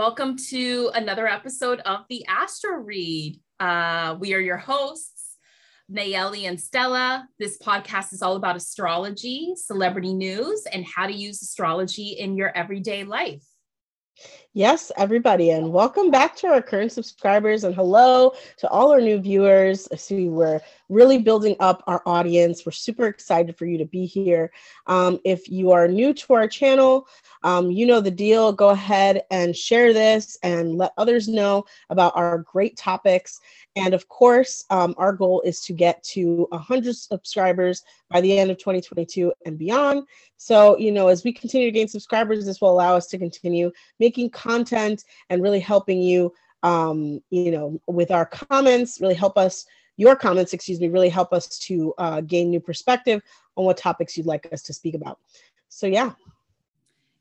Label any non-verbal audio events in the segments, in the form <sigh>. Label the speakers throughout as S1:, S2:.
S1: Welcome to another episode of the Astro Read. Uh, we are your hosts, Nayelli and Stella. This podcast is all about astrology, celebrity news, and how to use astrology in your everyday life.
S2: Yes, everybody, and welcome back to our current subscribers, and hello to all our new viewers. See we're really building up our audience. We're super excited for you to be here. Um, if you are new to our channel, um, you know the deal. Go ahead and share this and let others know about our great topics. And of course, um, our goal is to get to 100 subscribers by the end of 2022 and beyond. So, you know, as we continue to gain subscribers, this will allow us to continue making content and really helping you, um, you know, with our comments, really help us, your comments, excuse me, really help us to uh, gain new perspective on what topics you'd like us to speak about. So, yeah.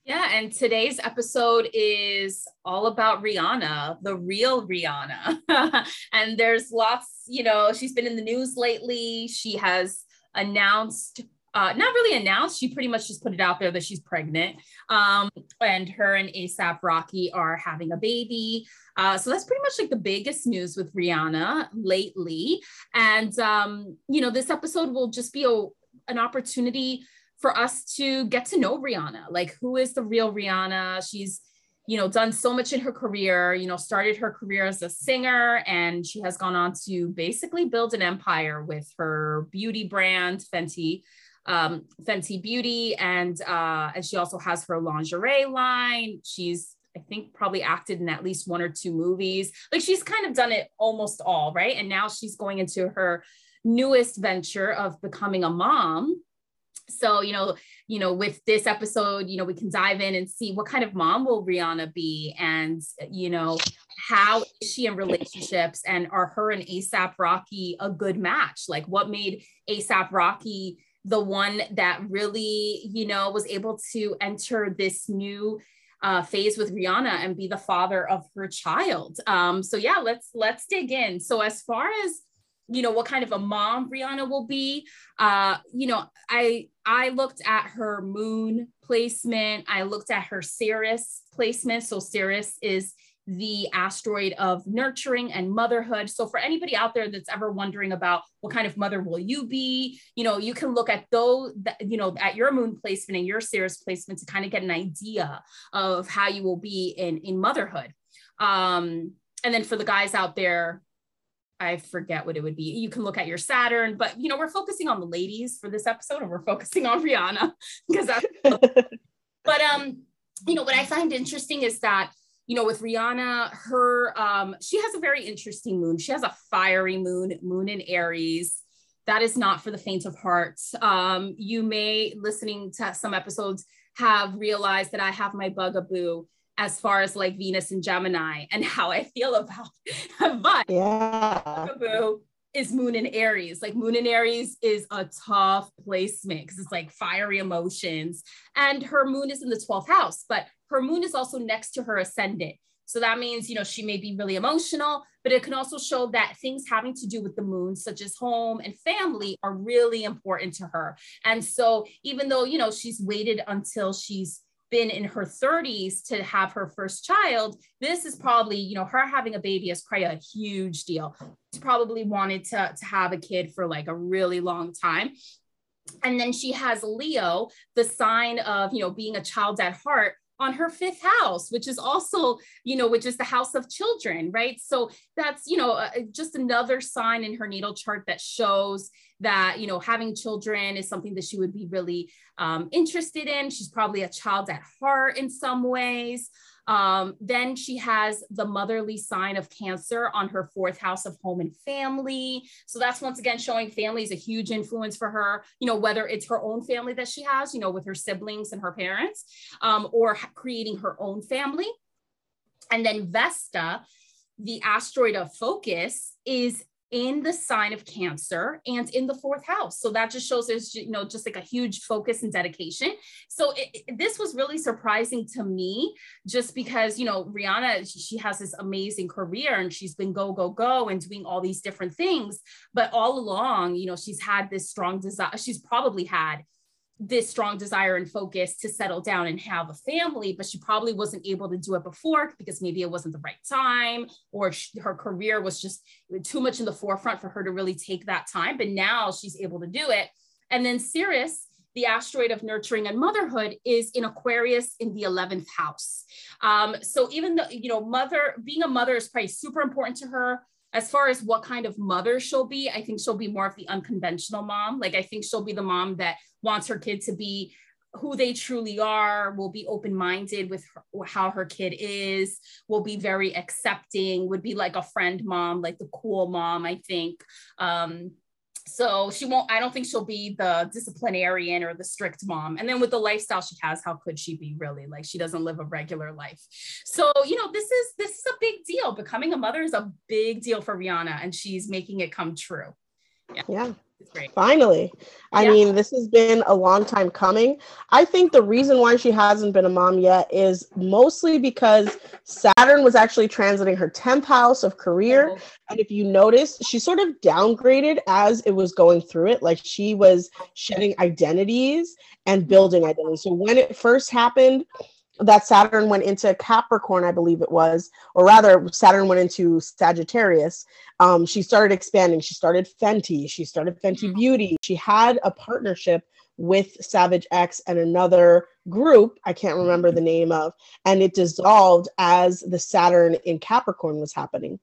S1: Yeah, and today's episode is all about Rihanna, the real Rihanna. <laughs> and there's lots, you know, she's been in the news lately. She has announced uh, not really announced. She pretty much just put it out there that she's pregnant. Um, and her and ASAP Rocky are having a baby. Uh, so that's pretty much like the biggest news with Rihanna lately. And, um, you know, this episode will just be a, an opportunity for us to get to know Rihanna. Like, who is the real Rihanna? She's, you know, done so much in her career, you know, started her career as a singer, and she has gone on to basically build an empire with her beauty brand, Fenty. Um, Fenty Beauty, and uh, and she also has her lingerie line. She's I think probably acted in at least one or two movies. Like she's kind of done it almost all, right? And now she's going into her newest venture of becoming a mom so you know you know with this episode you know we can dive in and see what kind of mom will rihanna be and you know how is she in relationships and are her and asap rocky a good match like what made asap rocky the one that really you know was able to enter this new uh, phase with rihanna and be the father of her child um, so yeah let's let's dig in so as far as you know what kind of a mom Rihanna will be. Uh, you know, I I looked at her moon placement. I looked at her Ceres placement. So Ceres is the asteroid of nurturing and motherhood. So for anybody out there that's ever wondering about what kind of mother will you be, you know, you can look at those, you know, at your moon placement and your Ceres placement to kind of get an idea of how you will be in in motherhood. Um, and then for the guys out there, I forget what it would be. You can look at your Saturn, but you know, we're focusing on the ladies for this episode, and we're focusing on Rihanna <laughs> because that's. <laughs> but um, you know, what I find interesting is that you know, with Rihanna, her um, she has a very interesting moon. She has a fiery moon, moon in Aries. That is not for the faint of heart. Um, you may, listening to some episodes, have realized that I have my bugaboo as far as like Venus and Gemini and how I feel about <laughs> but
S2: yeah.
S1: is Moon in Aries. Like Moon in Aries is a tough placement because it's like fiery emotions. And her moon is in the 12th house, but her moon is also next to her ascendant. So that means, you know, she may be really emotional, but it can also show that things having to do with the moon, such as home and family, are really important to her. And so even though, you know, she's waited until she's been in her 30s to have her first child, this is probably, you know, her having a baby is quite a huge deal. She probably wanted to, to have a kid for like a really long time. And then she has Leo, the sign of, you know, being a child at heart on her fifth house, which is also, you know, which is the house of children, right? So that's, you know, uh, just another sign in her natal chart that shows that, you know, having children is something that she would be really um, interested in. She's probably a child at heart in some ways. Um, then she has the motherly sign of Cancer on her fourth house of home and family. So that's once again showing family is a huge influence for her, you know, whether it's her own family that she has, you know, with her siblings and her parents, um, or creating her own family. And then Vesta, the asteroid of focus, is in the sign of cancer and in the fourth house. So that just shows there's you know just like a huge focus and dedication. So it, it, this was really surprising to me just because you know rihanna she has this amazing career and she's been go go go and doing all these different things. But all along you know she's had this strong desire she's probably had this strong desire and focus to settle down and have a family, but she probably wasn't able to do it before because maybe it wasn't the right time or she, her career was just too much in the forefront for her to really take that time. But now she's able to do it. And then Ceres, the asteroid of nurturing and motherhood, is in Aquarius in the 11th house. Um, so even though, you know, mother, being a mother is probably super important to her as far as what kind of mother she'll be, I think she'll be more of the unconventional mom. Like I think she'll be the mom that wants her kid to be who they truly are, will be open minded with her, how her kid is, will be very accepting, would be like a friend mom, like the cool mom, I think. Um, so she won't i don't think she'll be the disciplinarian or the strict mom. And then with the lifestyle she has how could she be really? Like she doesn't live a regular life. So you know this is this is a big deal. Becoming a mother is a big deal for rihanna and she's making it come true.
S2: Yeah, yeah. Finally. I yeah. mean, this has been a long time coming. I think the reason why she hasn't been a mom yet is mostly because Saturn was actually transiting her 10th house of career. Oh. And if you notice, she sort of downgraded as it was going through it. Like she was shedding identities and building identities. So when it first happened, that Saturn went into Capricorn, I believe it was, or rather, Saturn went into Sagittarius. Um, she started expanding. She started Fenty. She started Fenty mm-hmm. Beauty. She had a partnership with Savage X and another group, I can't remember the name of, and it dissolved as the Saturn in Capricorn was happening.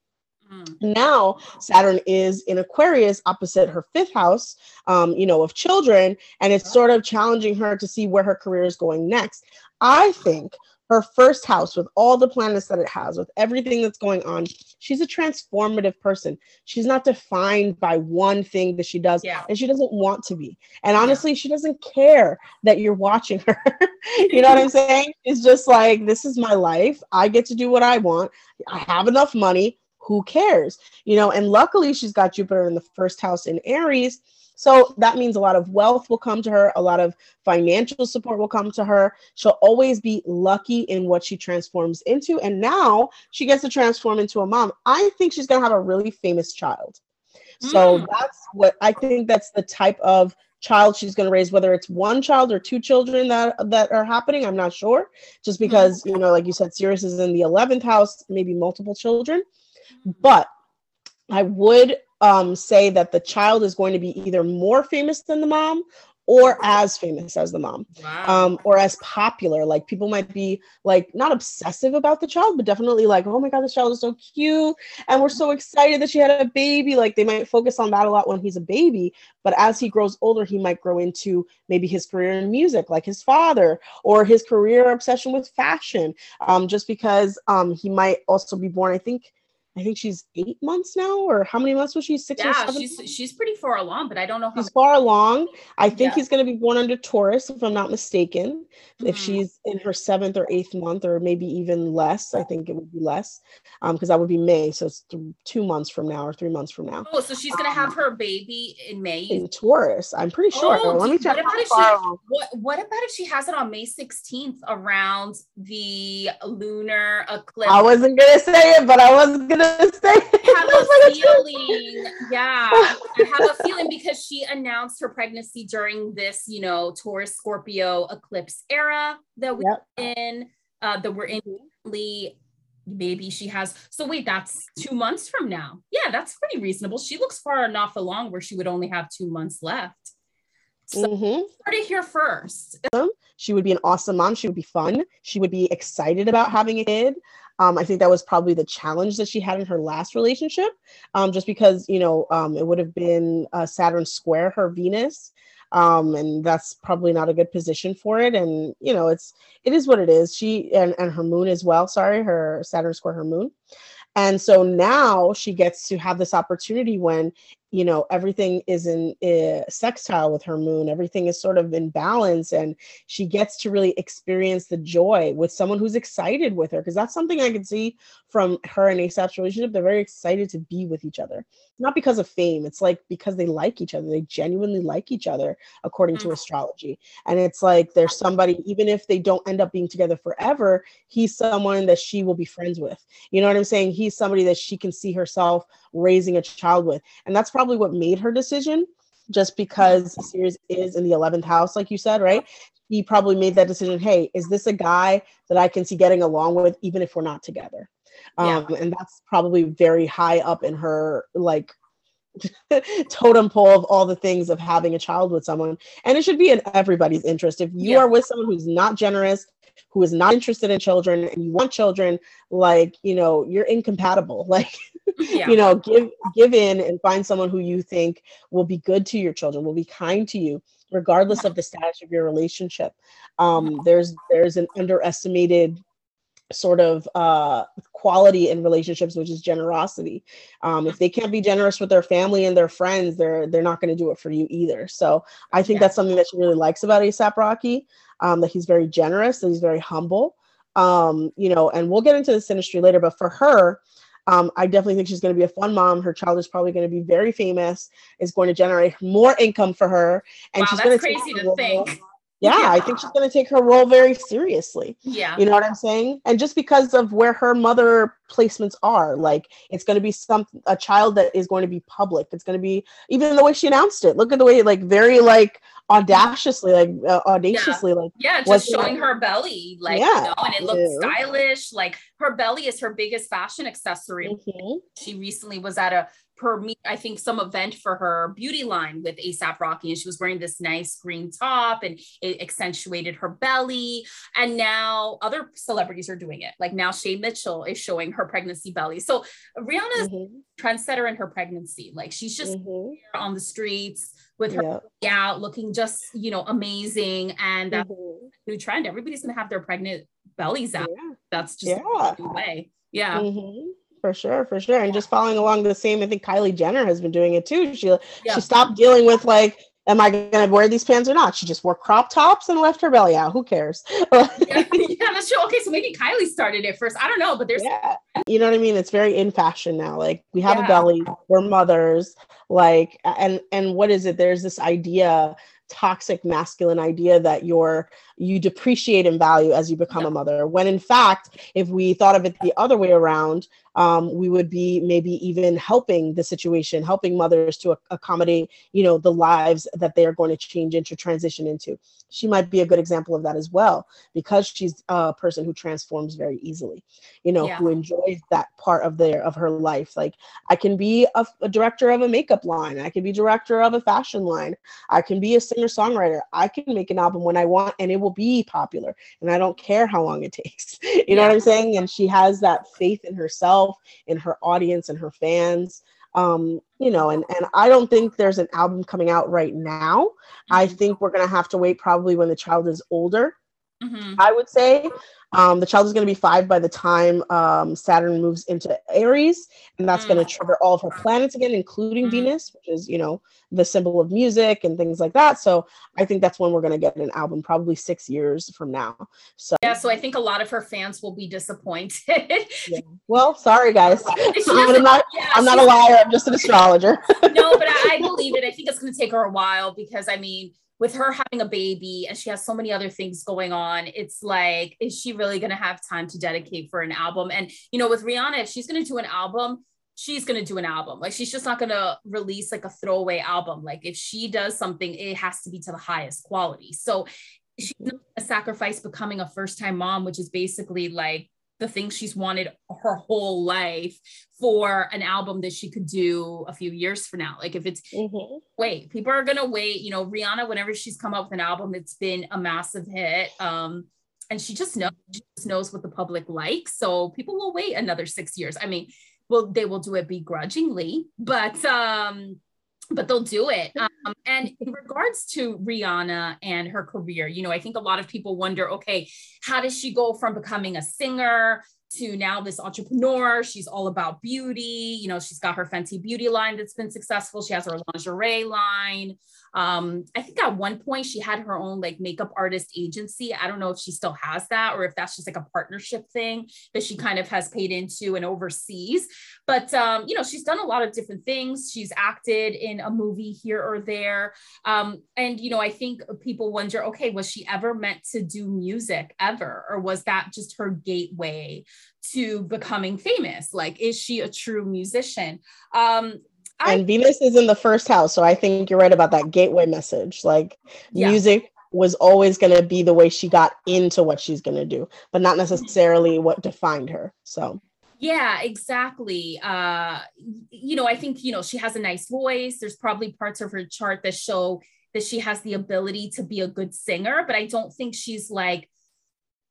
S2: Mm. Now Saturn is in Aquarius opposite her fifth house, um, you know, of children, and it's sort of challenging her to see where her career is going next. I think her first house with all the planets that it has, with everything that's going on, she's a transformative person. She's not defined by one thing that she does, yeah. and she doesn't want to be. And honestly, yeah. she doesn't care that you're watching her. <laughs> you know what I'm saying? It's just like, this is my life. I get to do what I want. I have enough money who cares? You know, and luckily she's got Jupiter in the first house in Aries. So that means a lot of wealth will come to her, a lot of financial support will come to her. She'll always be lucky in what she transforms into. And now she gets to transform into a mom. I think she's going to have a really famous child. So mm. that's what I think that's the type of child she's going to raise whether it's one child or two children that that are happening i'm not sure just because mm. you know like you said Ceres is in the 11th house maybe multiple children but I would um, say that the child is going to be either more famous than the mom or as famous as the mom. Wow. um, or as popular. Like people might be like not obsessive about the child but definitely like oh my god this child is so cute. And we're so excited that she had a baby. Like they might focus on that a lot when he's a baby. But as he grows older he might grow into maybe his career in music like his father or his career obsession with fashion. Um, just because um, he might also be born i think I think she's eight months now, or how many months was she? Six
S1: yeah,
S2: or seven?
S1: she's she's pretty far along, but I don't know
S2: how. She's far along. I think yeah. he's going to be born under Taurus, if I'm not mistaken. Mm-hmm. If she's in her seventh or eighth month, or maybe even less, I think it would be less, um, because that would be May, so it's th- two months from now or three months from now.
S1: Oh, so she's going to um, have her baby in May.
S2: In Taurus, I'm pretty sure. Oh, Let me check.
S1: What about, she, what, what about if she has it on May 16th around the lunar eclipse?
S2: I wasn't going to say it, but I wasn't going to say. <laughs> <laughs> It
S1: have a feeling. Yeah, I have a feeling because she announced her pregnancy during this, you know, Taurus Scorpio eclipse era that we're yep. in. Uh, that we're in. Lee, Maybe she has. So wait, that's two months from now. Yeah, that's pretty reasonable. She looks far enough along where she would only have two months left. So mm-hmm. it here first.
S2: She would be an awesome mom. She would be fun. She would be excited about having a kid. Um, I think that was probably the challenge that she had in her last relationship, um, just because you know um, it would have been uh, Saturn square her Venus, um, and that's probably not a good position for it. And you know, it's it is what it is. She and and her Moon as well. Sorry, her Saturn square her Moon. And so now she gets to have this opportunity when you know everything is in uh, sextile with her moon everything is sort of in balance and she gets to really experience the joy with someone who's excited with her because that's something i can see from her and asap's relationship they're very excited to be with each other. Not because of fame it's like because they like each other they genuinely like each other according to mm. astrology. And it's like there's somebody even if they don't end up being together forever he's someone that she will be friends with. You know what i'm saying? He's somebody that she can see herself raising a child with and that's probably what made her decision just because Ceres is in the 11th house, like you said, right? He probably made that decision. Hey, is this a guy that I can see getting along with, even if we're not together? Um, yeah. And that's probably very high up in her like <laughs> totem pole of all the things of having a child with someone. And it should be in everybody's interest. If you yeah. are with someone who's not generous, who is not interested in children and you want children like you know you're incompatible. <laughs> Like yeah. you know give give in and find someone who you think will be good to your children will be kind to you regardless of the status of your relationship. Um, there's there's an underestimated sort of uh, quality in relationships, which is generosity. Um, if they can't be generous with their family and their friends, they're they're not going to do it for you either. So I think yeah. that's something that she really likes about ASAP Rocky, um, that he's very generous, that he's very humble. Um, you know, and we'll get into this industry later, but for her, um, I definitely think she's going to be a fun mom. Her child is probably going to be very famous, is going to generate more income for her,
S1: and wow, she's going to crazy to think
S2: yeah, yeah, I think she's going to take her role very seriously.
S1: Yeah.
S2: You know what I'm saying? And just because of where her mother placements are, like it's going to be some a child that is going to be public. It's going to be even the way she announced it. Look at the way like very like audaciously like uh, audaciously
S1: yeah.
S2: like
S1: yeah just showing her belly like yeah. you know and it looks yeah. stylish like her belly is her biggest fashion accessory mm-hmm. she recently was at a per me, I think some event for her beauty line with ASAP Rocky, and she was wearing this nice green top, and it accentuated her belly. And now other celebrities are doing it. Like now, Shay Mitchell is showing her pregnancy belly. So Rihanna's mm-hmm. trendsetter in her pregnancy. Like she's just mm-hmm. on the streets with her yep. out, looking just you know amazing, and that's mm-hmm. new trend. Everybody's gonna have their pregnant bellies out. Yeah. That's just yeah. the way. Yeah.
S2: For sure, for sure. And just following along the same, I think Kylie Jenner has been doing it too. She yeah. she stopped dealing with like, am I gonna wear these pants or not? She just wore crop tops and left her belly out. Who cares? <laughs>
S1: yeah, yeah, that's true. Okay, so maybe Kylie started it first. I don't know, but there's
S2: yeah. you know what I mean? It's very in fashion now. Like we have yeah. a belly, we're mothers, like and and what is it? There's this idea toxic masculine idea that you're you depreciate in value as you become a mother when in fact if we thought of it the other way around um, we would be maybe even helping the situation, helping mothers to accommodate, you know, the lives that they are going to change into, transition into. She might be a good example of that as well, because she's a person who transforms very easily, you know, yeah. who enjoys that part of their of her life. Like I can be a, a director of a makeup line, I can be director of a fashion line, I can be a singer songwriter, I can make an album when I want, and it will be popular, and I don't care how long it <laughs> takes. you yeah. know what I'm saying? And she has that faith in herself herself, in her audience, and her fans. Um, you know, and and I don't think there's an album coming out right now. Mm-hmm. I think we're gonna have to wait probably when the child is older. Mm-hmm. I would say um, the child is going to be five by the time um, Saturn moves into Aries, and that's mm. going to trigger all of her planets again, including mm. Venus, which is you know the symbol of music and things like that. So I think that's when we're going to get an album, probably six years from now. So
S1: yeah, so I think a lot of her fans will be disappointed. <laughs>
S2: yeah. Well, sorry guys, <laughs> I'm not. Yeah, I'm not a liar. I'm just an astrologer. <laughs>
S1: no, but I, I believe it. I think it's going to take her a while because I mean with her having a baby and she has so many other things going on, it's like, is she really going to have time to dedicate for an album? And, you know, with Rihanna, if she's going to do an album, she's going to do an album. Like, she's just not going to release like a throwaway album. Like, if she does something, it has to be to the highest quality. So, she's mm-hmm. not going to sacrifice becoming a first time mom, which is basically like the things she's wanted her whole life for an album that she could do a few years from now. Like if it's mm-hmm. wait, people are gonna wait. You know, Rihanna, whenever she's come up with an album, it's been a massive hit. Um, and she just knows she just knows what the public likes. So people will wait another six years. I mean, well, they will do it begrudgingly, but um, but they'll do it. <laughs> Um, and in regards to Rihanna and her career, you know, I think a lot of people wonder, okay, how does she go from becoming a singer to now this entrepreneur. She's all about beauty. You know, she's got her Fenty beauty line that's been successful. She has her lingerie line. Um, I think at one point she had her own like makeup artist agency. I don't know if she still has that or if that's just like a partnership thing that she kind of has paid into and oversees. But um, you know, she's done a lot of different things. She's acted in a movie here or there. Um, and you know, I think people wonder, okay, was she ever meant to do music ever, or was that just her gateway to becoming famous? Like, is she a true musician? Um,
S2: and Venus is in the first house, so I think you're right about that gateway message. Like yeah. music was always going to be the way she got into what she's going to do, but not necessarily what defined her. So
S1: yeah exactly uh you know i think you know she has a nice voice there's probably parts of her chart that show that she has the ability to be a good singer but i don't think she's like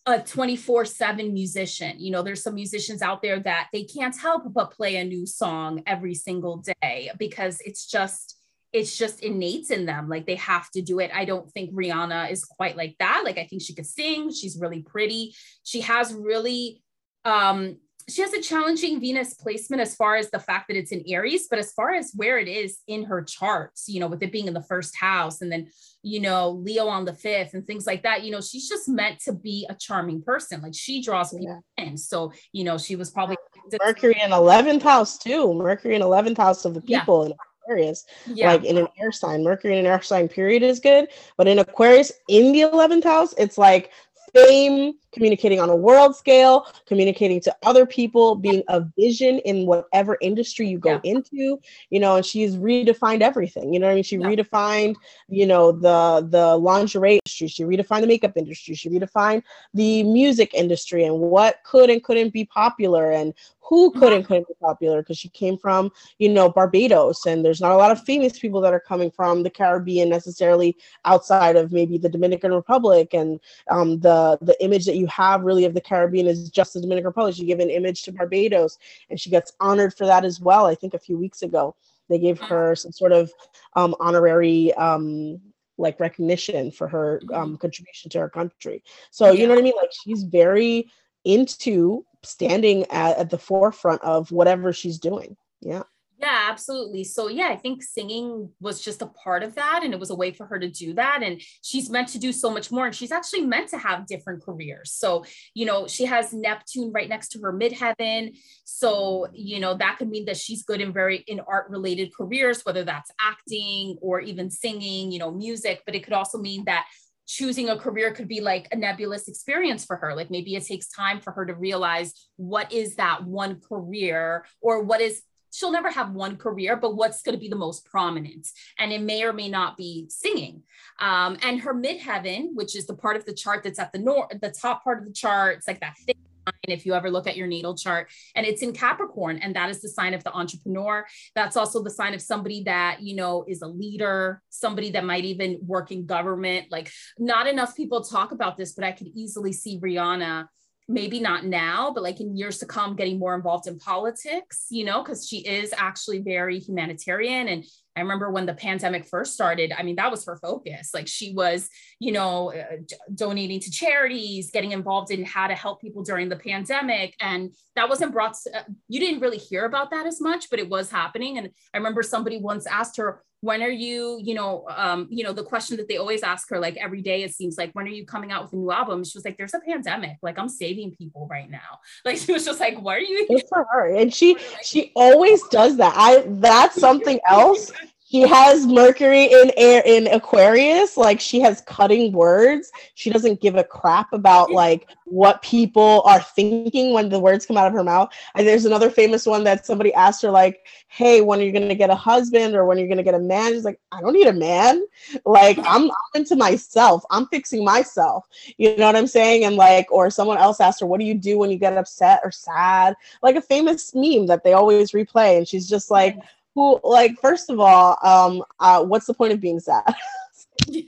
S1: a 24 7 musician. You know there's some musicians out there that they can't help but play a new song every single day because it's just it's just innate in them like they have to do it. I don't think rihanna is quite like that. Like i think she could sing. She's really pretty. She has really um she has a challenging Venus placement as far as the fact that it's in Aries, but as far as where it is in her charts, you know, with it being in the first house and then, you know, Leo on the fifth and things like that, you know, she's just meant to be a charming person. Like she draws people yeah. in. So, you know, she was probably
S2: Mercury in 11th house too. Mercury in 11th house of the people yeah. in Aquarius. Yeah. Like in an air sign, Mercury in an air sign period is good, but in Aquarius in the 11th house, it's like fame, communicating on a world scale, communicating to other people, being a vision in whatever industry you go yeah. into, you know, and she's redefined everything. You know what I mean? She yeah. redefined, you know, the the lingerie industry, she redefined the makeup industry, she redefined the music industry and what could and couldn't be popular and who could and couldn't be popular because she came from, you know, Barbados, and there's not a lot of famous people that are coming from the Caribbean necessarily outside of maybe the Dominican Republic, and um, the the image that you have really of the Caribbean is just the Dominican Republic. She gave an image to Barbados, and she gets honored for that as well. I think a few weeks ago they gave her some sort of um, honorary um, like recognition for her um, contribution to her country. So you know what I mean? Like she's very into standing at, at the forefront of whatever she's doing. Yeah.
S1: Yeah, absolutely. So, yeah, I think singing was just a part of that. And it was a way for her to do that. And she's meant to do so much more. And she's actually meant to have different careers. So, you know, she has Neptune right next to her midheaven. So, you know, that could mean that she's good in very in art related careers, whether that's acting or even singing, you know, music. But it could also mean that choosing a career could be like a nebulous experience for her like maybe it takes time for her to realize what is that one career or what is she'll never have one career but what's going to be the most prominent? And it may or may not be singing. Um, and her midheaven which is the part of the chart that's at the north the top part of the chart it's like that thick line if you ever look at your natal chart and it's in capricorn and that is the sign of the entrepreneur. That's also the sign of somebody that you know is a leader somebody that might even work in government. Like not enough people talk about this but i could easily see rihanna maybe not now, but like in years to come, getting more involved in politics, you know, because she is actually very humanitarian. And I remember when the pandemic first started, I mean, that was her focus. Like she was, you know, uh, donating to charities, getting involved in how to help people during the pandemic. And that wasn't brought, to, uh, you didn't really hear about that as much, but it was happening. And I remember somebody once asked her, when are you you know um you know the question that they always ask her like every day it seems like when are you coming out with a new album? She was like there's a pandemic. Like i'm saving people right now. <laughs> Like she was just like why are you
S2: Good for her. And she <laughs> she always does that. I that's something else she has Mercury in air in Aquarius. Like she has cutting words. She doesn't give a crap about like what people are thinking when the words come out of her mouth. And there's another famous one that somebody asked her, like, "Hey, when are you gonna get a husband or when are you gonna get a man?" She's like, "I don't need a man. Like I'm, I'm into myself. I'm fixing myself. You know what I'm saying?" And like, or someone else asked her, "What do you do when you get upset or sad?" Like a famous meme that they always replay, and she's just like who like first of all um uh what's the point of being sad <laughs> yeah.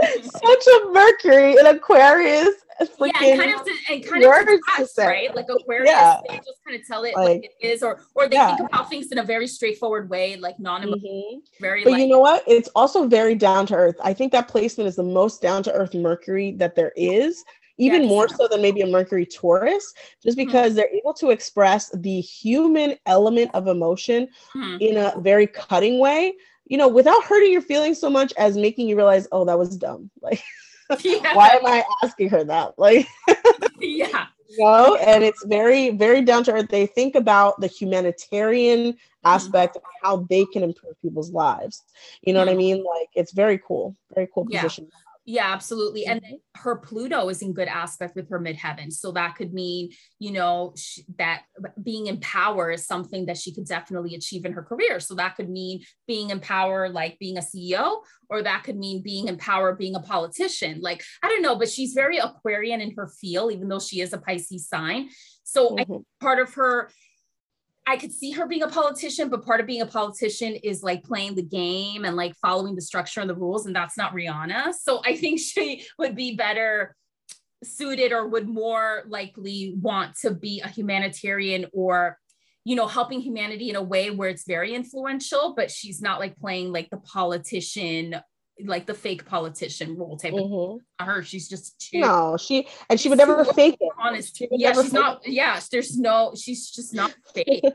S2: such a mercury in aquarius
S1: yeah, and kind of to, and kind of detached, right? Like Aquarius, yeah. they just kind of tell it like, like it is, or or they yeah. think about things in a very straightforward way, like non mm-hmm.
S2: very. But like, you know what? It's also very down to earth. I think that placement is the most down to earth Mercury that there is, even yes. more so than maybe a Mercury Taurus, just hmm. because mm-hmm. they're able to express the human element of emotion mm-hmm. in a very cutting way, you know, without hurting your feelings so much as making you realize, oh, that was dumb. <laughs> Like, yeah. why am I asking her that? <laughs> Like,
S1: yeah.
S2: You know, and it's very, very down to earth. They think about the humanitarian mm-hmm. aspect of how they can improve people's lives. You know what I mm-hmm. mean? Like, it's very cool, very cool position.
S1: Yeah absolutely. And then her Pluto is in good aspect with her midheaven. So that could mean, you know, sh- that being in power is something that she could definitely achieve in her career. So that could mean being in power, like being a CEO, or that could mean being in power, being a politician. Like, I don't know, but she's very Aquarian in her feel, even though she is a Pisces sign. So mm-hmm. Part of her I could see her being a politician, but part of being a politician is like playing the game and like following the structure and the rules, and that's not Rihanna. So I think <laughs> she would be better suited or would more likely want to be a humanitarian or you know helping humanity in a way where it's very influential but she's not like playing like the politician like the fake politician role type mm-hmm. of her. She's just too
S2: no, she and she would never fake it.
S1: Honest, she yeah, she's not. It. Yeah, there's no. She's just not fake. <laughs>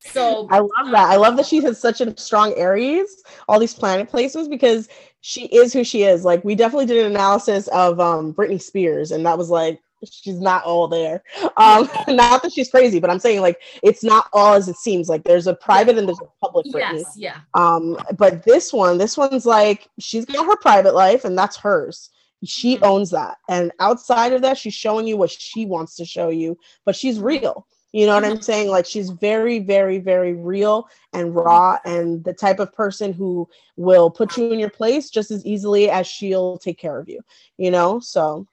S1: So
S2: I love that. I love that she has such a strong Aries, all these planet placements, because she is who she is. Like we definitely did an analysis of um Britney Spears, and that was like she's not all there. Um, <laughs> not that she's crazy, but I'm saying like it's not all as it seems. Like there's a private and there's a public.
S1: Yes, yeah.
S2: Um, but this one, this one's like she's got her private life and that's hers. She mm-hmm. owns that. And outside of that, she's showing you what she wants to show you, but she's real. You know what I'm mm-hmm. saying? Like she's very, very, very real and raw, and the type of person who will put you in your place just as easily as she'll take care of you. You know, so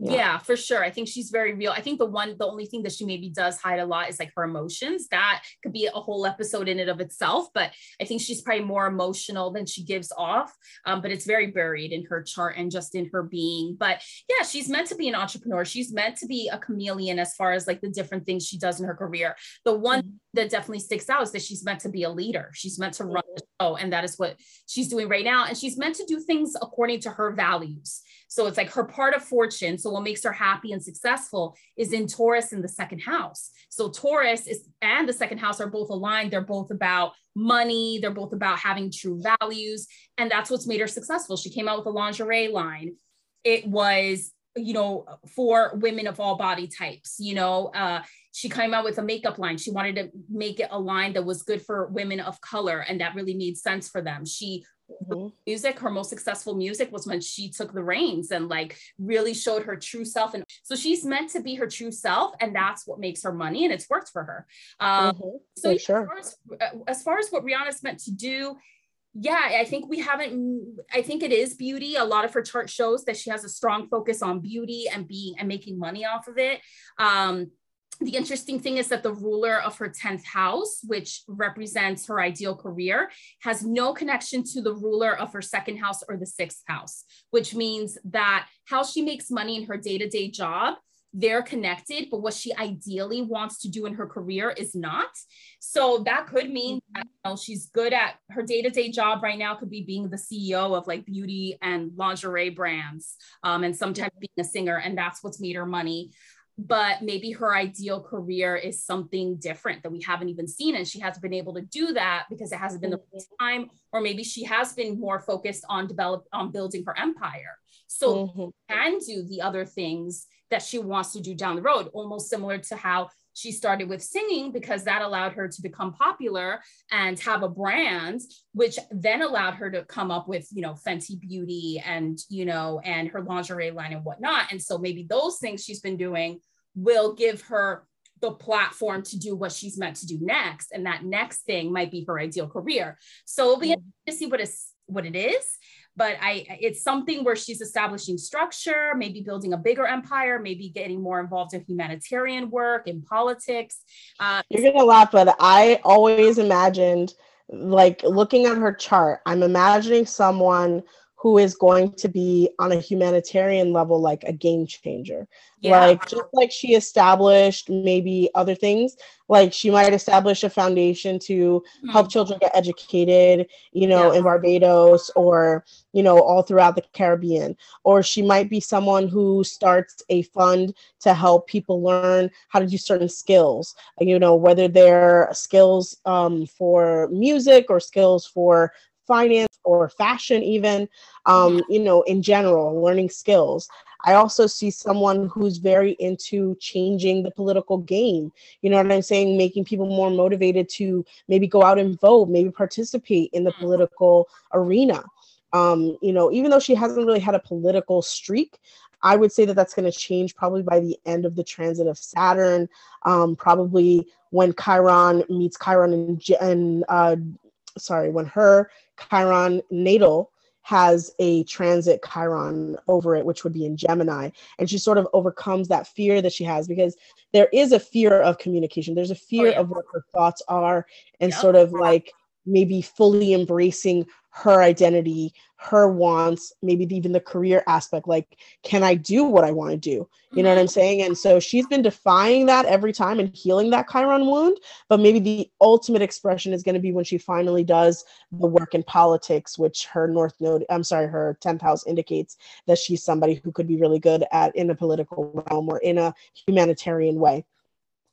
S1: yeah. yeah. for sure. I think she's very real. I think the one, the only thing that she maybe does hide a lot is like her emotions. That could be a whole episode in and of itself, but I think she's probably more emotional than she gives off. Um, but it's very buried in her chart and just in her being. But yeah, she's meant to be an entrepreneur. She's meant to be a chameleon as far as like the different things she does in her career. The one mm-hmm. that definitely sticks out is that she's meant to be a leader. She's meant to run the show, and that is what she's doing right now. And she's meant to do things according to her values. So it's like her part of fortune. So what makes her happy and successful is in Taurus in the second house. So Taurus is and the second house are both aligned. They're both about money. They're both about having true values. And that's what's made her successful. She came out with a lingerie line. It was you know for women of all body types you know uh she came out with a makeup line she wanted to make it a line that was good for women of color and that really made sense for them she mm-hmm. music her most successful music was when she took the reins and like really showed her true self and so she's meant to be her true self and that's what makes her money and it's worked for her um, mm-hmm. so sure. as, far as, uh, as far as what rihanna's meant to do yeah i think we haven't i think it is beauty a lot of her chart shows that she has a strong focus on beauty and being and making money off of it um the interesting thing is that the ruler of her 10th house, which represents her ideal career, has no connection to the ruler of her second house or the sixth house, which means that how she makes money in her day to day job, they're connected, but what she ideally wants to do in her career is not. So that could mean that you know, she's good at her day to day job right now, could be being the CEO of like beauty and lingerie brands, um, and sometimes being a singer, and that's what's made her money but maybe her ideal career is something different that we haven't even seen and she hasn't been able to do that because it hasn't been the mm-hmm. time or maybe she has been more focused on develop on building her empire so mm-hmm. can do the other things that she wants to do down the road almost similar to how she started with singing because that allowed her to become popular and have a brand which then allowed her to come up with you know fenty beauty and you know and her lingerie line and whatnot and so maybe those things she's been doing will give her the platform to do what she's meant to do next. And that next thing might be her ideal career. So it'll be mm-hmm. to see what is what it is. But i it's something where she's establishing structure maybe building a bigger empire maybe getting more involved in humanitarian work in politics.
S2: Uh, you're gonna laugh but i always imagined like looking at her chart i'm imagining someone who is going to be on a humanitarian level like a game changer yeah. like just like she established maybe other things like she might establish a foundation to mm-hmm. help children get educated you know yeah. in barbados or you know all throughout the caribbean or she might be someone who starts a fund to help people learn how to do certain skills you know whether they're skills um, for music or skills for finance or fashion even um, you know in general learning skills. I also see someone who's very into changing the political game you know what i'm saying? Making people more motivated to maybe go out and vote maybe participate in the political arena. Um, you know, even though she hasn't really had a political streak, I would say that that's going to change probably by the end of the transit of Saturn. Um, probably when Chiron meets Chiron and, and uh, sorry, when her Chiron natal has a transit Chiron over it, which would be in Gemini. And she sort of overcomes that fear that she has because there is a fear of communication. There's a fear oh, yeah. of what her thoughts are and yep. sort of like maybe fully embracing her identity, her wants, maybe even the career aspect. Like, can I do what I want to do? You know what I'm mm-hmm. saying? And so she's been defying that every time and healing that Chiron wound. But maybe the ultimate expression is going to be when she finally does the work in politics, which her North Node, I'm sorry, her 10th house indicates that she's somebody who could be really good at in a political realm or in a humanitarian way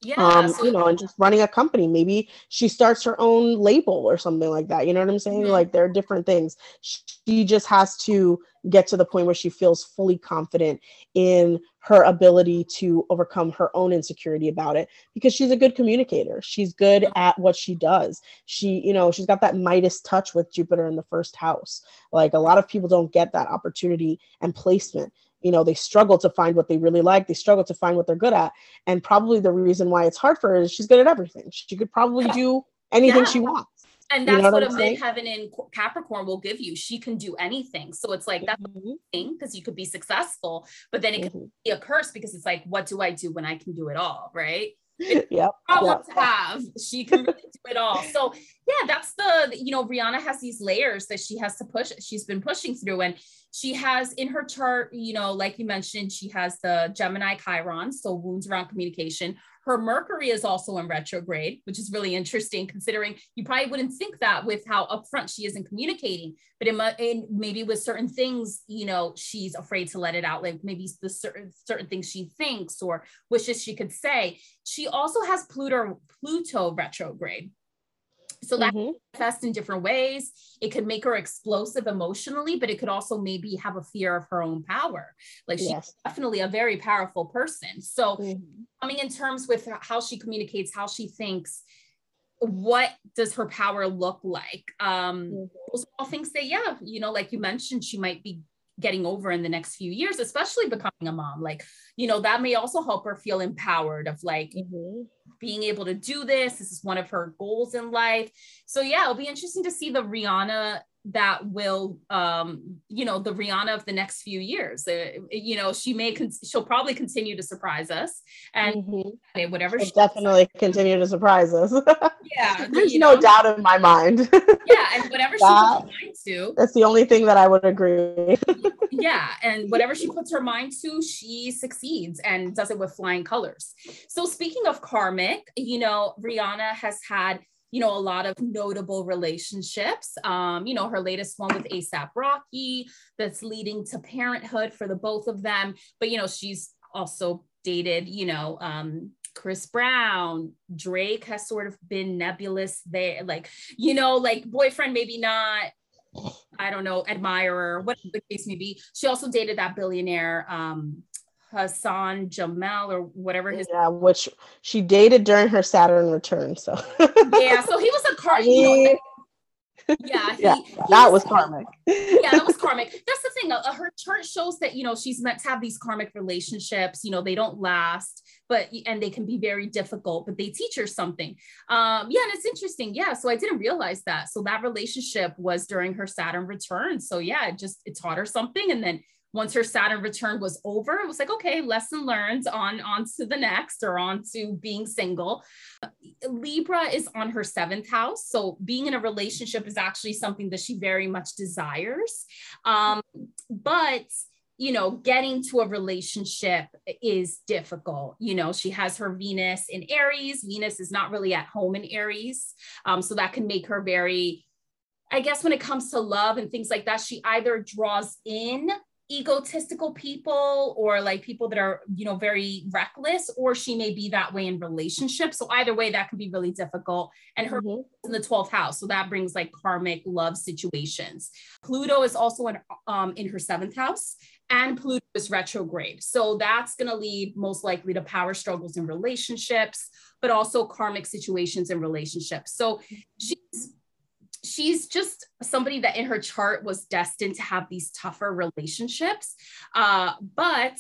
S2: yeah um so you know and just running a company. Maybe she starts her own label or something like that you know what i'm saying? Mm-hmm. like there are different things. She just has to get to the point where she feels fully confident in her ability to overcome her own insecurity about it because she's a good communicator. She's good at what she does. She you know she's got that midas touch with jupiter in the first house. Like a lot of people don't get that opportunity and placement you know they struggle to find what they really like they struggle to find what they're good at and probably the reason why it's hard for her is she's good at everything she could probably do anything yeah. she wants
S1: and that's you know what, what a midheaven in Capricorn will give you. She can do anything. So it's like that's mm-hmm. thing because you could be successful, but then it mm-hmm. can be a curse because it's like, what do I do when I can do it all? Right. <laughs>
S2: Yeah. <laughs>
S1: Problem yep. to have. She can really do it all. So yeah, that's the you know Rihanna has these layers that she has to push. She's been pushing through, and she has in her chart, you know, like you mentioned, she has the Gemini Chiron, so wounds around communication. Her Mercury is also in retrograde, which is really interesting considering you probably wouldn't think that with how upfront she is in communicating, but in, in maybe with certain things, you know, she's afraid to let it out, like maybe the certain certain things she thinks or wishes she could say. She also has Pluto Pluto retrograde, so that mm-hmm. manifests in different ways. It could make her explosive emotionally, but it could also maybe have a fear of her own power. Like she's yes. definitely a very powerful person. So mm-hmm. coming in terms with how she communicates, how she thinks, what does her power look like? Um, mm-hmm. those all things that, yeah, you know, like you mentioned, she might be getting over in the next few years, especially becoming a mom. Like, you know, that may also help her feel empowered of like, mm-hmm being able to do this. This is one of her goals in life. So yeah, it'll be interesting to see the Rihanna that will um you know the rihanna of the next few years uh, you know she may con- she'll probably continue to surprise us and mm-hmm. whatever
S2: she definitely does. continue to surprise us <laughs>
S1: yeah
S2: there's no know. doubt in my mind <laughs>
S1: yeah and whatever that, she puts her mind to
S2: that's the only thing that i would agree <laughs>
S1: yeah and whatever she puts her mind to she succeeds and does it with flying colors so speaking of karmic you know rihanna has had you know, a lot of notable relationships. Um, you know, her latest one with ASAP Rocky that's leading to parenthood for the both of them. But, you know, she's also dated, you know, um, Chris Brown, Drake has sort of been nebulous there, like, you know, like boyfriend, maybe not, I don't know, admirer, what the case may be. She also dated that billionaire, um, Hassan Jameel or whatever his
S2: yeah, which she dated during her Saturn return. So
S1: yeah, so he was a car. You know, yeah,
S2: he, yeah, that was, was karmic.
S1: yeah, that was karmic. That's the thing. Uh, her chart shows that you know she's meant to have these karmic relationships. You know, they don't last, but and they can be very difficult, but they teach her something. Um, yeah, and it's interesting. Yeah, so I didn't realize that. So that relationship was during her Saturn return. So yeah, it just it taught her something, and then once her Saturn return was over, it was like, okay, lesson learned on, on to the next or on to being single. Libra is on her seventh house. So being in a relationship is actually something that she very much desires. Um, but you know, getting to a relationship is difficult. You know, she has her Venus in Aries. Venus is not really at home in Aries. Um, so that can make her very, I guess, when it comes to love and things like that, she either draws in egotistical people or like people that are you know very reckless or she may be that way in relationships. So either way that can be really difficult. And her mm-hmm. in the 12th house. So that brings like karmic love situations. Pluto is also in um in her seventh house and pluto is retrograde. So that's going to lead most likely to power struggles in relationships but also karmic situations in relationships. So she's she's just somebody that in her chart was destined to have these tougher relationships. Uh, but,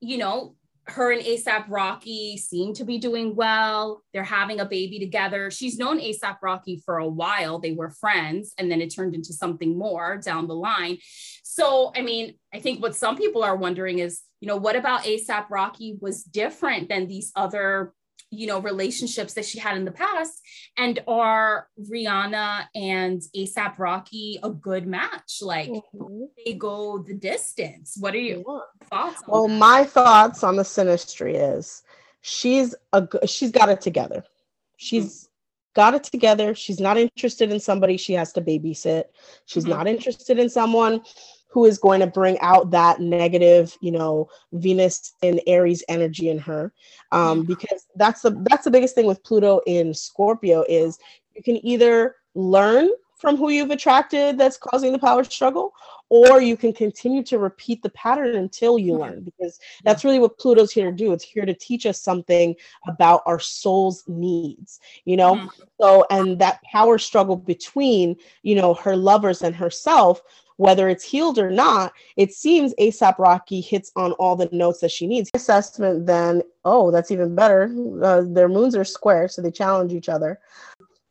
S1: you know, her and ASAP Rocky seem to be doing well. They're having a baby together. She's known ASAP Rocky for a while. They were friends, and then it turned into something more down the line. So, I mean, I think what some people are wondering is, you know, what about ASAP Rocky was different than these other you know relationships that she had in the past and are rihanna and asap rocky a good match like mm-hmm. they go the distance what are your thoughts
S2: well that? my thoughts on the synastry is she's a she's got it together she's mm-hmm. got it together she's not interested in somebody she has to babysit she's mm-hmm. not interested in someone who is going to bring out that negative, you know, Venus and Aries energy in her. Um, because that's the that's the biggest thing with Pluto in Scorpio is you can either learn from who you've attracted that's causing the power struggle, or you can continue to repeat the pattern until you learn because that's really what Pluto's here to do. It's here to teach us something about our soul's needs, you know? Mm-hmm. So, and that power struggle between, you know, her lovers and herself whether it's healed or not, it seems ASAP Rocky hits on all the notes that she needs. Assessment, then, oh, that's even better. Uh, their moons are square, so they challenge each other.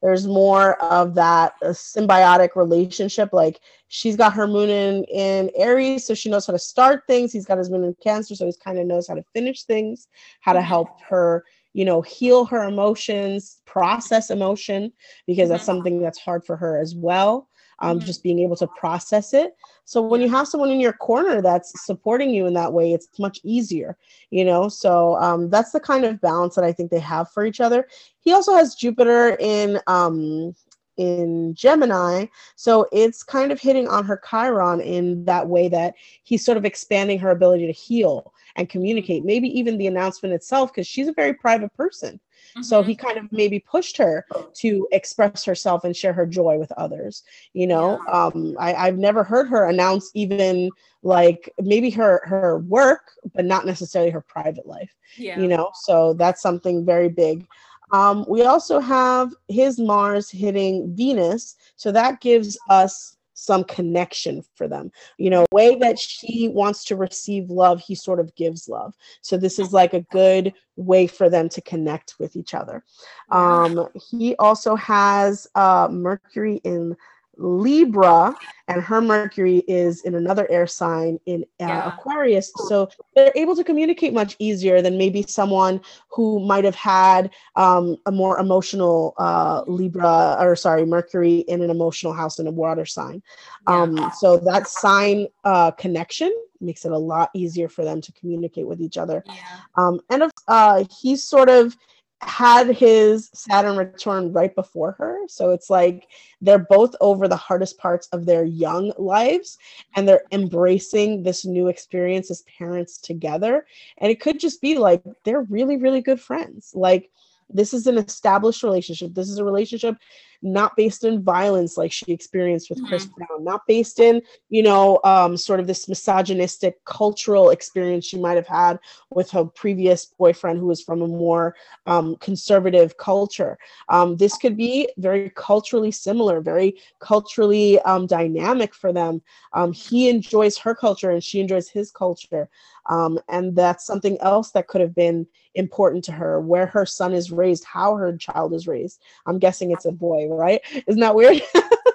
S2: There's more of that symbiotic relationship. Like she's got her moon in, in Aries, so she knows how to start things. He's got his moon in Cancer, so he kind of knows how to finish things, how to help her you know heal her emotions process emotion because that's mm-hmm. something that's hard for her as well um, mm-hmm. just being able to process it. So when you have someone in your corner that's supporting you in that way, it's much easier, you know. So um, that's the kind of balance that I think they have for each other. He also has Jupiter in um, in Gemini. So it's kind of hitting on her Chiron in that way that he's sort of expanding her ability to heal and communicate, maybe even the announcement itself, because she's a very private person. Mm-hmm. So he kind of maybe pushed her to express herself and share her joy with others. You know, yeah. um, I, I've never heard her announce even like maybe her her work, but not necessarily her private life. Yeah. You know, so that's something very big. Um, we also have his Mars hitting Venus, so that gives us some connection for them. You know, way that she wants to receive love, he sort of gives love. So this is like a good way for them to connect with each other. Um, he also has uh, Mercury in Libra, and her Mercury is in another air sign in uh, yeah. Aquarius. So they're able to communicate much easier than maybe someone who might have had um, a more emotional uh, Libra, or sorry, Mercury in an emotional house in a water sign. Yeah. Um, so that sign uh, connection makes it a lot easier for them to communicate with each other. Yeah. Um, and uh, he's sort of had his Saturn return right before her. So it's like they're both over the hardest parts of their young lives and they're embracing this new experience as parents together. And it could just be like they're really, really good friends. Like this is an established relationship. This is a relationship not based in violence like she experienced with mm-hmm. Chris Brown, not based in, you know, um, sort of this misogynistic cultural experience she might have had with her previous boyfriend who was from a more um, conservative culture. Um, this could be very culturally similar, very culturally um, dynamic for them. Um, he enjoys her culture and she enjoys his culture. Um, and that's something else that could have been important to her where her son is raised how her child is raised i'm guessing it's a boy right? Isn't that weird? <laughs>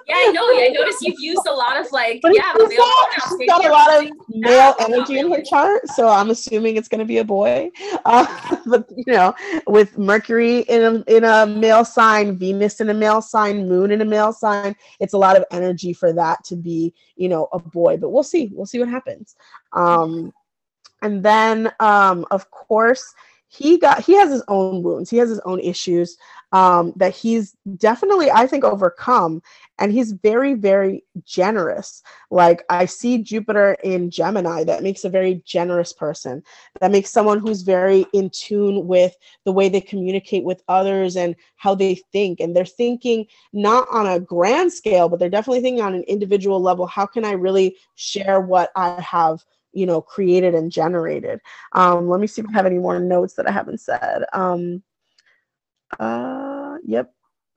S1: Yeah i know i noticed you've used a lot of like but yeah she's
S2: got, she's got a lot of male energy in her chart so i'm assuming it's going to be a boy. Uh, <laughs> but you know with mercury in a, in a male sign venus in a male sign moon in a male sign it's a lot of energy for that to be you know a boy but we'll see we'll see what happens. Um and then um of course he got he has his own wounds he has his own issues um, that he's definitely i think overcome. And he's very very generous. Like i see jupiter in gemini that makes a very generous person. That makes someone who's very in tune with the way they communicate with others and how they think. And they're thinking not on a grand scale but they're definitely thinking on an individual level. How can i really share what i have you know created and generated um let me see if i have any more notes that i haven't said um uh yep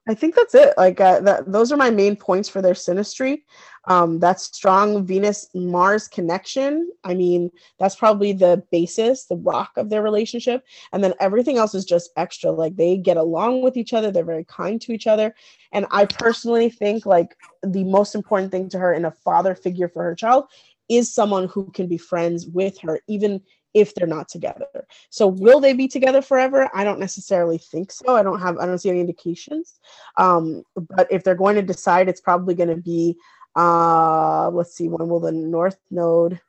S2: I think that's it. Like uh, that, those are my main points for their synastry. Um, that strong Venus Mars connection. I mean, that's probably the basis, the rock of their relationship. And then everything else is just extra. Like they get along with each other. They're very kind to each other. And I personally think like the most important thing to her in a father figure for her child is someone who can be friends with her, even if they're not together. So will they be together forever? I don't necessarily think so. I don't have I don't see any indications. Um, but if they're going to decide, it's probably going to be uh, let's see, when will the North Node?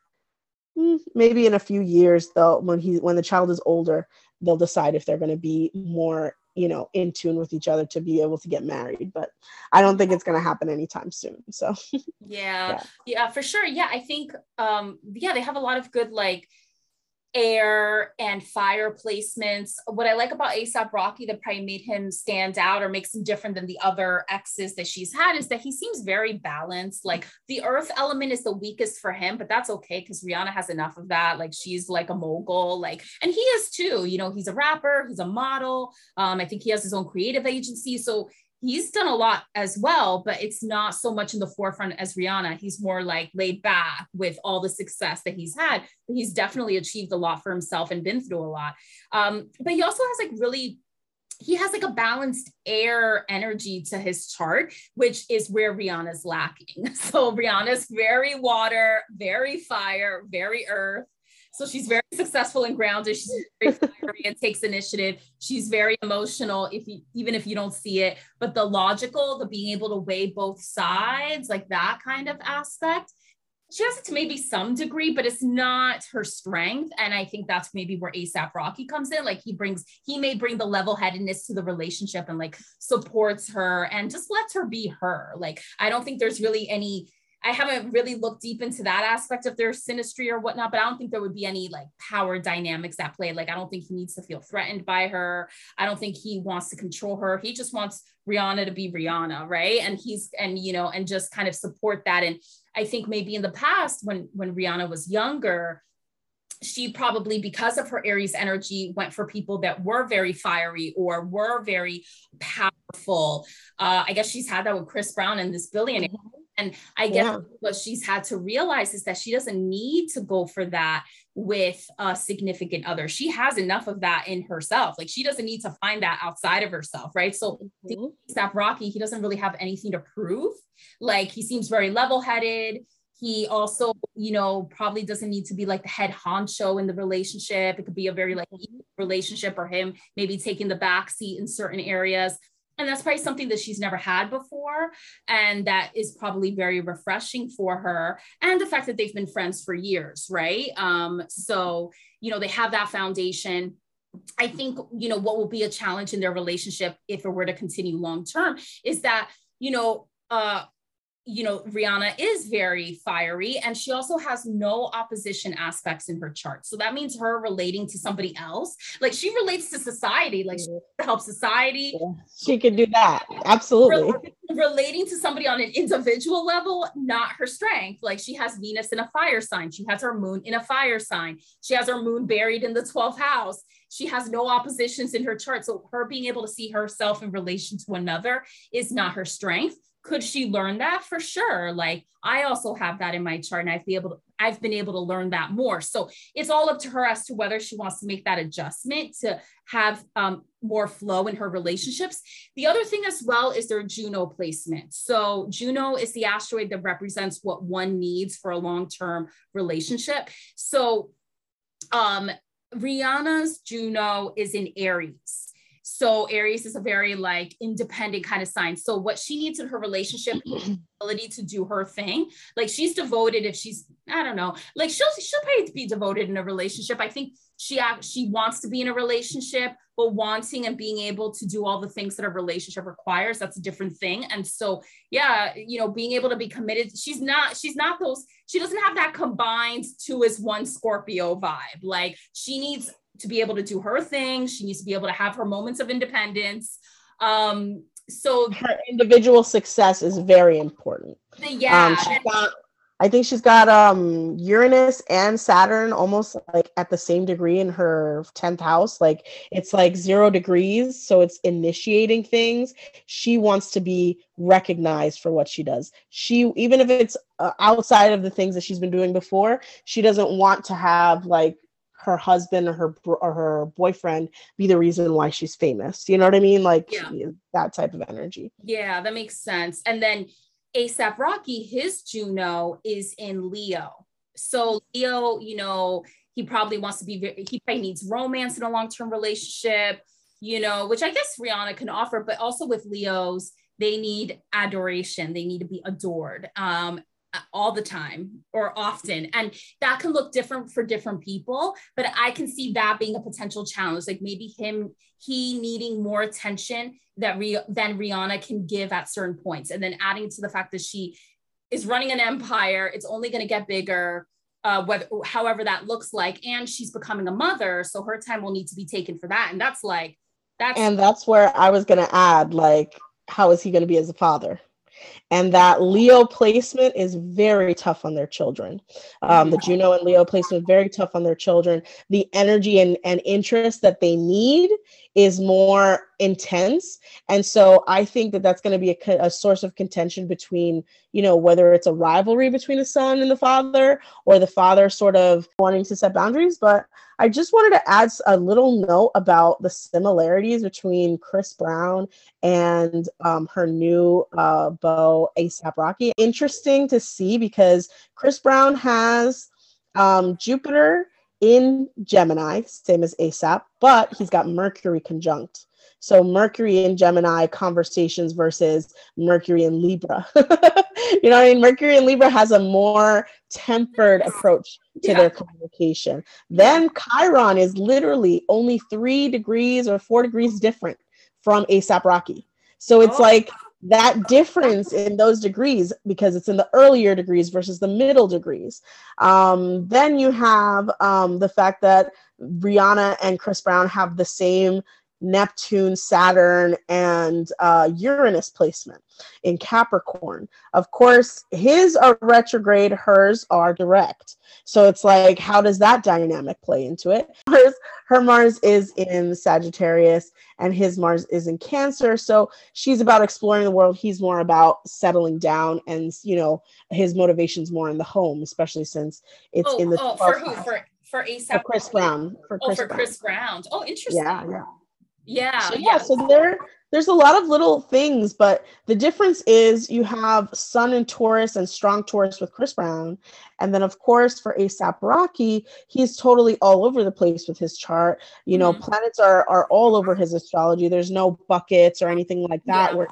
S2: Hmm, maybe in a few years, though, when he when the child is older, they'll decide if they're going to be more you know in tune with each other to be able to get married but i don't think it's going to happen anytime soon so. <laughs>
S1: Yeah. yeah. Yeah for sure. Yeah i think um yeah they have a lot of good like air and fire placements. What I like about ASAP Rocky that probably made him stand out or makes him different than the other exes that she's had is that he seems very balanced. Like the earth element is the weakest for him, but that's okay because Rihanna has enough of that. Like she's like a mogul, like, and he is too. You know, he's a rapper, he's a model. Um, I think he has his own creative agency. So he's done a lot as well, but it's not so much in the forefront as Rihanna. He's more like laid back with all the success that he's had. But he's definitely achieved a lot for himself and been through a lot. Um, but he also has like really he has like a balanced air energy to his chart, which is where Rihanna's lacking. <laughs> So Rihanna's very water, very fire, very earth. So she's very successful and grounded. She's very <laughs> fiery and takes initiative. She's very emotional, if you even if you don't see it. But the logical, the being able to weigh both sides, like that kind of aspect, she has it to maybe some degree, but it's not her strength. And I think that's maybe where ASAP Rocky comes in. Like he brings, he may bring the level headedness to the relationship and like supports her and just lets her be her. Like I don't think there's really any I haven't really looked deep into that aspect of their synastry or whatnot, but I don't think there would be any like power dynamics at play. Like, I don't think he needs to feel threatened by her. I don't think he wants to control her. He just wants Rihanna to be Rihanna, right? And he's and you know, and just kind of support that. And I think maybe in the past, when when Rihanna was younger, she probably because of her aries energy went for people that were very fiery or were very powerful uh, i guess she's had that with chris brown and this billionaire mm-hmm. And I guess yeah. what she's had to realize is that she doesn't need to go for that with a significant other. She has enough of that in herself. Like she doesn't need to find that outside of herself, right? So mm-hmm. ASAP Rocky, he doesn't really have anything to prove. Like he seems very level-headed. He also, you know, probably doesn't need to be like the head honcho in the relationship. It could be a very like mm-hmm. relationship or him maybe taking the back seat in certain areas and that's probably something that she's never had before. And that is probably very refreshing for her and the fact that they've been friends for years right? Um so you know they have that foundation. I think, you know, what will be a challenge in their relationship if it were to continue long term is that, you know, uh, you know, Rihanna is very fiery and she also has no opposition aspects in her chart. So that means her relating to somebody else. Like she relates to society, like she helps society.
S2: Yeah, she can do that. Absolutely.
S1: relating to somebody on an individual level, not her strength. Like she has Venus in a fire sign. She has her moon in a fire sign. She has her moon buried in the 12th house. She has no oppositions in her chart. So her being able to see herself in relation to another is not her strength could she learn that? For sure. Like i also have that in my chart and i've been able to i've been able to learn that more. So it's all up to her as to whether she wants to make that adjustment to have um, more flow in her relationships. The other thing as well is their juno placement. So juno is the asteroid that represents what one needs for a long-term relationship. So um rihanna's juno is in aries so Aries is a very like independent kind of sign. So what she needs in her relationship <clears throat> ability to do her thing. Like she's devoted if she's I don't know. Like she'll she'll probably be devoted in a relationship. I think she she wants to be in a relationship, but wanting and being able to do all the things that a relationship requires, that's a different thing. And so yeah, you know, being able to be committed, she's not she's not those she doesn't have that combined two is one Scorpio vibe. Like she needs to be able to do her thing. She needs to be able to have her moments of independence. Um, so
S2: her individual success is very important.
S1: Yeah. Um,
S2: not I think she's got um Uranus and Saturn almost like at the same degree in her 10th house. Like it's like zero degrees. So it's initiating things. She wants to be recognized for what she does. She, even if it's uh, outside of the things that she's been doing before, she doesn't want to have like her husband or her or her boyfriend be the reason why she's famous. You know what I mean? Like yeah. that type of energy.
S1: Yeah, that makes sense. And then ASAP Rocky, his Juno is in Leo. So Leo, you know, he probably wants to be very, he probably needs romance in a long-term relationship, you know, which I guess Rihanna can offer, but also with Leos, they need adoration. They need to be adored. Um, all the time or often. And that can look different for different people but i can see that being a potential challenge like maybe him he needing more attention that Rih- than rihanna can give at certain points. And then adding to the fact that she is running an empire it's only going to get bigger uh, whether however that looks like and she's becoming a mother so her time will need to be taken for that. And that's like that's
S2: and that's where i was going to add like how is he going to be as a father and that Leo placement is very tough on their children. Um, the Juno and Leo placement very tough on their children. The energy and, and interest that they need is more intense, and so I think that that's going to be a, a source of contention between you know whether it's a rivalry between the son and the father, or the father sort of wanting to set boundaries. But I just wanted to add a little note about the similarities between Chris Brown and um, her new uh, beau, ASAP Rocky. Interesting to see because Chris Brown has um, Jupiter in Gemini, same as ASAP, but he's got Mercury conjunct. So Mercury in Gemini conversations versus Mercury in Libra. <laughs> you know, what I mean, Mercury in Libra has a more tempered approach to yeah. their communication. Then Chiron is literally only three degrees or four degrees different from ASAP Rocky. So it's oh. like that difference in those degrees because it's in the earlier degrees versus the middle degrees. Um, then you have um, the fact that Rihanna and Chris Brown have the same Neptune, Saturn, and uh, Uranus placement in Capricorn. Of course, his are retrograde, hers are direct. So it's like, how does that dynamic play into it? <laughs> Hers, her Mars is in Sagittarius and his Mars is in Cancer. So she's about exploring the world. He's more about settling down and, you know, his motivation's more in the home, especially since it's oh, in the.
S1: Oh, for who? For, for ASAP?
S2: For Chris Brown.
S1: For oh, Chris oh, for Brown. Chris Brown. Oh, interesting.
S2: Yeah, yeah.
S1: Yeah.
S2: So, yeah. So there there's a lot of little things, but the difference is you have Sun and Taurus and strong Taurus with Chris Brown. And then of course for ASAP Rocky, he's totally all over the place with his chart. You know, mm-hmm. planets are are all over his astrology. There's no buckets or anything like that yeah. where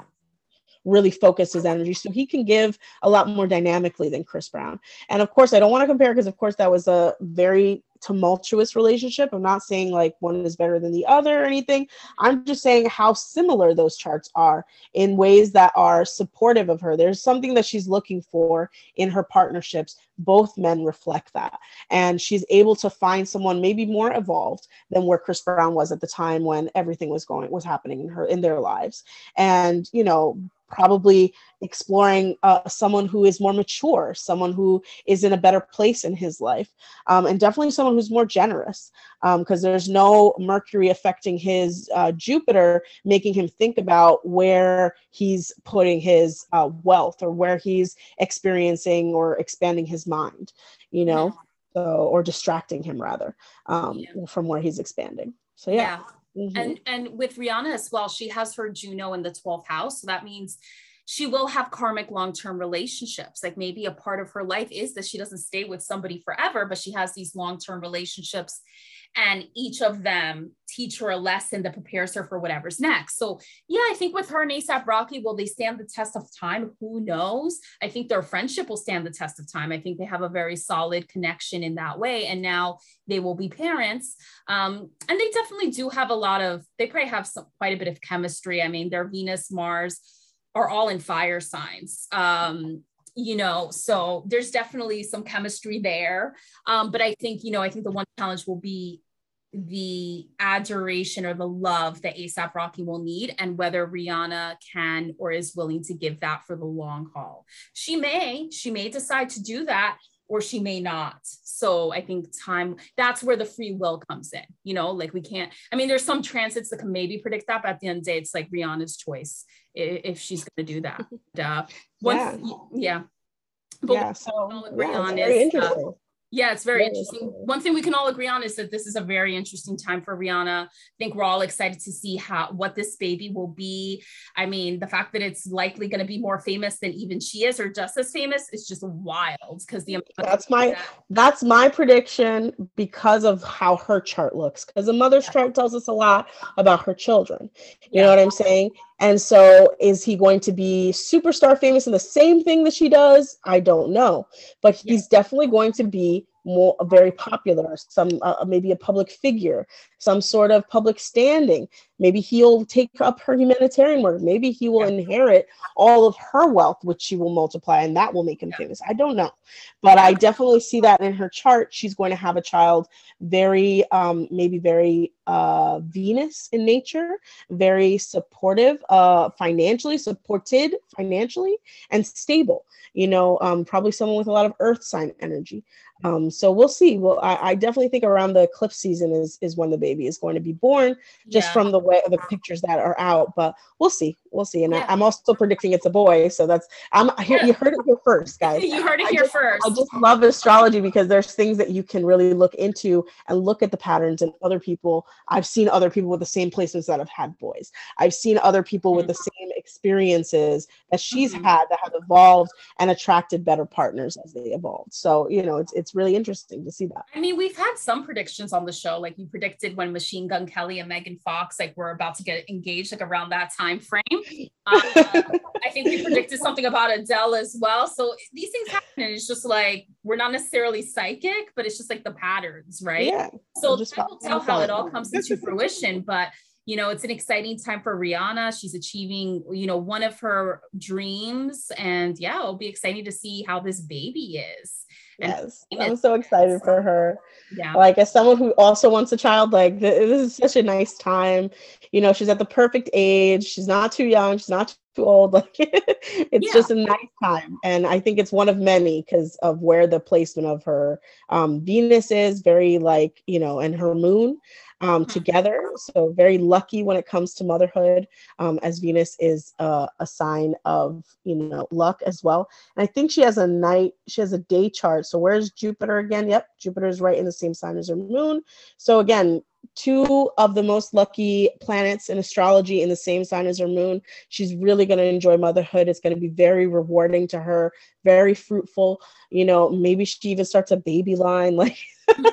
S2: really focus his energy. So he can give a lot more dynamically than Chris Brown. And of course, I don't want to compare because, of course, that was a very tumultuous relationship. I'm not saying like one is better than the other or anything. I'm just saying how similar those charts are in ways that are supportive of her. There's something that she's looking for in her partnerships. Both men reflect that. And she's able to find someone maybe more evolved than where Chris Brown was at the time when everything was going was happening in her in their lives. And you know, probably exploring uh, someone who is more mature, someone who is in a better place in his life, um, and definitely someone who's more generous because um, there's no Mercury affecting his uh, Jupiter, making him think about where he's putting his uh, wealth or where he's experiencing or expanding his mind, you know, so, or distracting him rather um, yeah. from where he's expanding. So, yeah. yeah
S1: Mm-hmm. And and with Rihanna as well, she has her Juno in the 12th house. So that means she will have karmic long-term relationships. Like maybe a part of her life is that she doesn't stay with somebody forever, but she has these long-term relationships and each of them teach her a lesson that prepares her for whatever's next. So yeah, I think with her and ASAP Rocky, will they stand the test of time? Who knows? I think their friendship will stand the test of time. I think they have a very solid connection in that way. And now they will be parents. Um, and they definitely do have a lot of, they probably have some quite a bit of chemistry. I mean, their Venus, Mars are all in fire signs. Um, you know so there's definitely some chemistry there um, but i think you know i think the one challenge will be the adoration or the love that ASAP Rocky will need and whether Rihanna can or is willing to give that for the long haul. She may, she may decide to do that or she may not. So I think time that's where the free will comes in. You know, like we can't, I mean, there's some transits that can maybe predict that, but at the end of the day, it's like Rihanna's choice if she's going to do that. <laughs> uh, once, yeah. yeah.
S2: But yeah, so yeah, very is. Uh,
S1: yeah, it's very interesting. One thing we can all agree on is that this is a very interesting time for Rihanna. I think we're all excited to see how what this baby will be. I mean, the fact that it's likely going to be more famous than even she is, or just as famous, is just wild. Because the
S2: that's my that. that's my prediction because of how her chart looks. Because the mother's yeah. chart tells us a lot about her children. You yeah. know what I'm saying? And so, is he going to be superstar famous in the same thing that she does? I don't know, but he's definitely going to be more very popular some uh, maybe a public figure some sort of public standing. Maybe he'll take up her humanitarian work. Maybe he will inherit all of her wealth which she will multiply and that will make him famous. I don't know. But i definitely see that in her chart. She's going to have a child very um, maybe very uh, venus in nature very supportive uh, financially supported financially and stable. You know um, probably someone with a lot of earth sign energy um, so we'll see. Well, I, I, definitely think around the eclipse season is is when the baby is going to be born, just yeah. from the way the pictures that are out. But we'll see, we'll see. And yeah. I, am also predicting it's a boy, so that's I'm here. You heard it here first, <laughs> guys.
S1: you heard it here
S2: just,
S1: first.
S2: I just love astrology because there's things that you can really look into and look at the patterns and other people. I've seen other people with the same places that have had boys. I've seen other people mm-hmm. with the mm-hmm. same experiences that she's mm-hmm. had that have evolved and attracted better partners as they evolved. So you know, it's it's it's really interesting to see that.
S1: I mean, we've had some predictions on the show, like you predicted when Machine Gun Kelly and Megan Fox like were about to get engaged, like around that time frame. Uh, <laughs> I think we predicted something about Adele as well. So these things happen, and it's just like we're not necessarily psychic, but it's just like the patterns, right? Yeah. So just will tell how it all comes into fruition, but you know it's an exciting time for rihanna. She's achieving you know one of her dreams. And yeah it'll be exciting to see how this baby is.
S2: Yes. I'm so excited for her. Yeah. Like as someone who also wants a child like this is such a nice time. You know she's at the perfect age. She's not too young. She's not too old like <laughs> it's yeah. just a nice time and i think it's one of many because of where the placement of her um, venus is very like you know and her moon um, mm-hmm. together. So very lucky when it comes to motherhood, um, as Venus is uh, a sign of you know luck as well. And I think she has a night, she has a day chart. So where's Jupiter again? Yep, Jupiter is right in the same sign as her moon. So again, two of the most lucky planets in astrology in the same sign as her moon. She's really going to enjoy motherhood. It's going to be very rewarding to her, very fruitful. You know, maybe she even starts a baby line. <laughs> Like,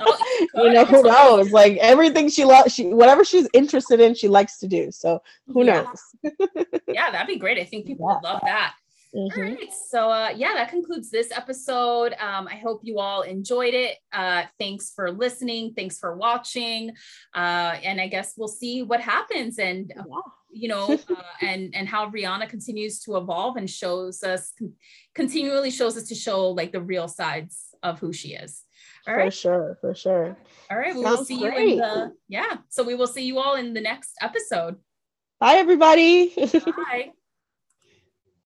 S2: oh, you know, who knows? Like everything she loves, she whatever she's interested in, she likes to do. So who
S1: yeah.
S2: knows? <laughs>
S1: yeah, that'd be great. I think people yeah. would love that. Mm-hmm. All right. So, uh, yeah, that concludes this episode. Um, I hope you all enjoyed it. Uh, thanks for listening. Thanks for watching. Uh, and I guess we'll see what happens and, uh, yeah. you know, <laughs> uh, and, and how Rihanna continues to evolve and shows us, continually shows us to show like the real sides of who she is.
S2: All for sure. For sure.
S1: All right. We will see great. you in the, yeah. So we will see you all in the next episode.
S2: Bye, everybody. <laughs>
S1: Bye.